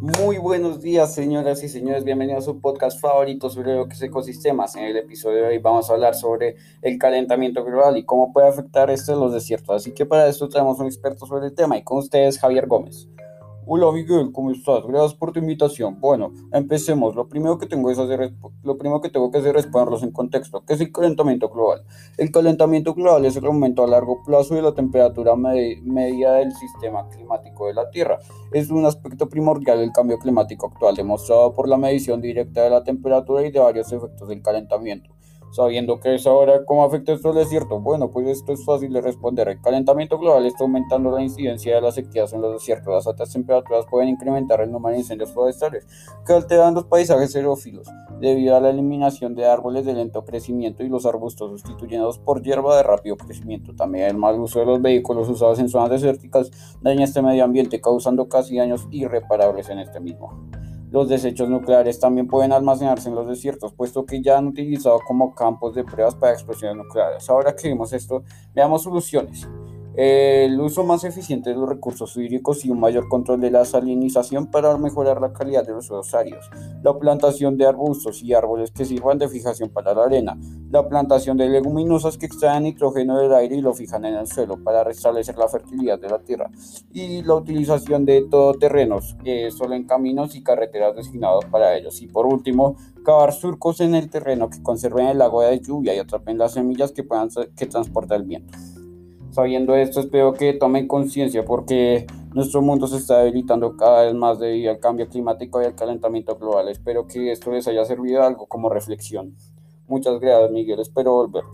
Muy buenos días, señoras y señores. Bienvenidos a su podcast favorito sobre lo que es ecosistemas. En el episodio de hoy vamos a hablar sobre el calentamiento global y cómo puede afectar esto en los desiertos. Así que para esto tenemos un experto sobre el tema y con ustedes Javier Gómez. Hola Miguel, ¿cómo estás? Gracias por tu invitación. Bueno, empecemos. Lo primero que tengo, es hacer, lo primero que, tengo que hacer es ponerlos en contexto. ¿Qué es el calentamiento global? El calentamiento global es el aumento a largo plazo de la temperatura media del sistema climático de la Tierra. Es un aspecto primordial del cambio climático actual, demostrado por la medición directa de la temperatura y de varios efectos del calentamiento sabiendo que es ahora cómo afecta esto al desierto. Bueno, pues esto es fácil de responder. El calentamiento global está aumentando la incidencia de las sequías en los desiertos. Las altas temperaturas pueden incrementar el número de incendios forestales que alteran los paisajes xerófilos debido a la eliminación de árboles de lento crecimiento y los arbustos sustituyendo por hierba de rápido crecimiento. También el mal uso de los vehículos usados en zonas desérticas daña este medio ambiente causando casi daños irreparables en este mismo. Los desechos nucleares también pueden almacenarse en los desiertos, puesto que ya han utilizado como campos de pruebas para explosiones nucleares. Ahora que vimos esto, veamos soluciones el uso más eficiente de los recursos hídricos y un mayor control de la salinización para mejorar la calidad de los suelos áridos, la plantación de arbustos y árboles que sirvan de fijación para la arena, la plantación de leguminosas que extraen nitrógeno del aire y lo fijan en el suelo para restablecer la fertilidad de la tierra, y la utilización de todoterrenos, que solo en caminos y carreteras designados para ellos. Y por último, cavar surcos en el terreno que conserven el agua de lluvia y atrapen las semillas que, puedan, que transporta el viento. Sabiendo esto, espero que tomen conciencia porque nuestro mundo se está debilitando cada vez más debido al cambio climático y al calentamiento global. Espero que esto les haya servido algo como reflexión. Muchas gracias, Miguel. Espero volver.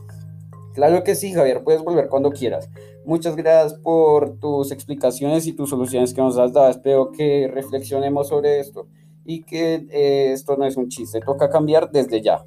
Claro que sí, Javier, puedes volver cuando quieras. Muchas gracias por tus explicaciones y tus soluciones que nos has dado. Espero que reflexionemos sobre esto y que eh, esto no es un chiste, toca cambiar desde ya.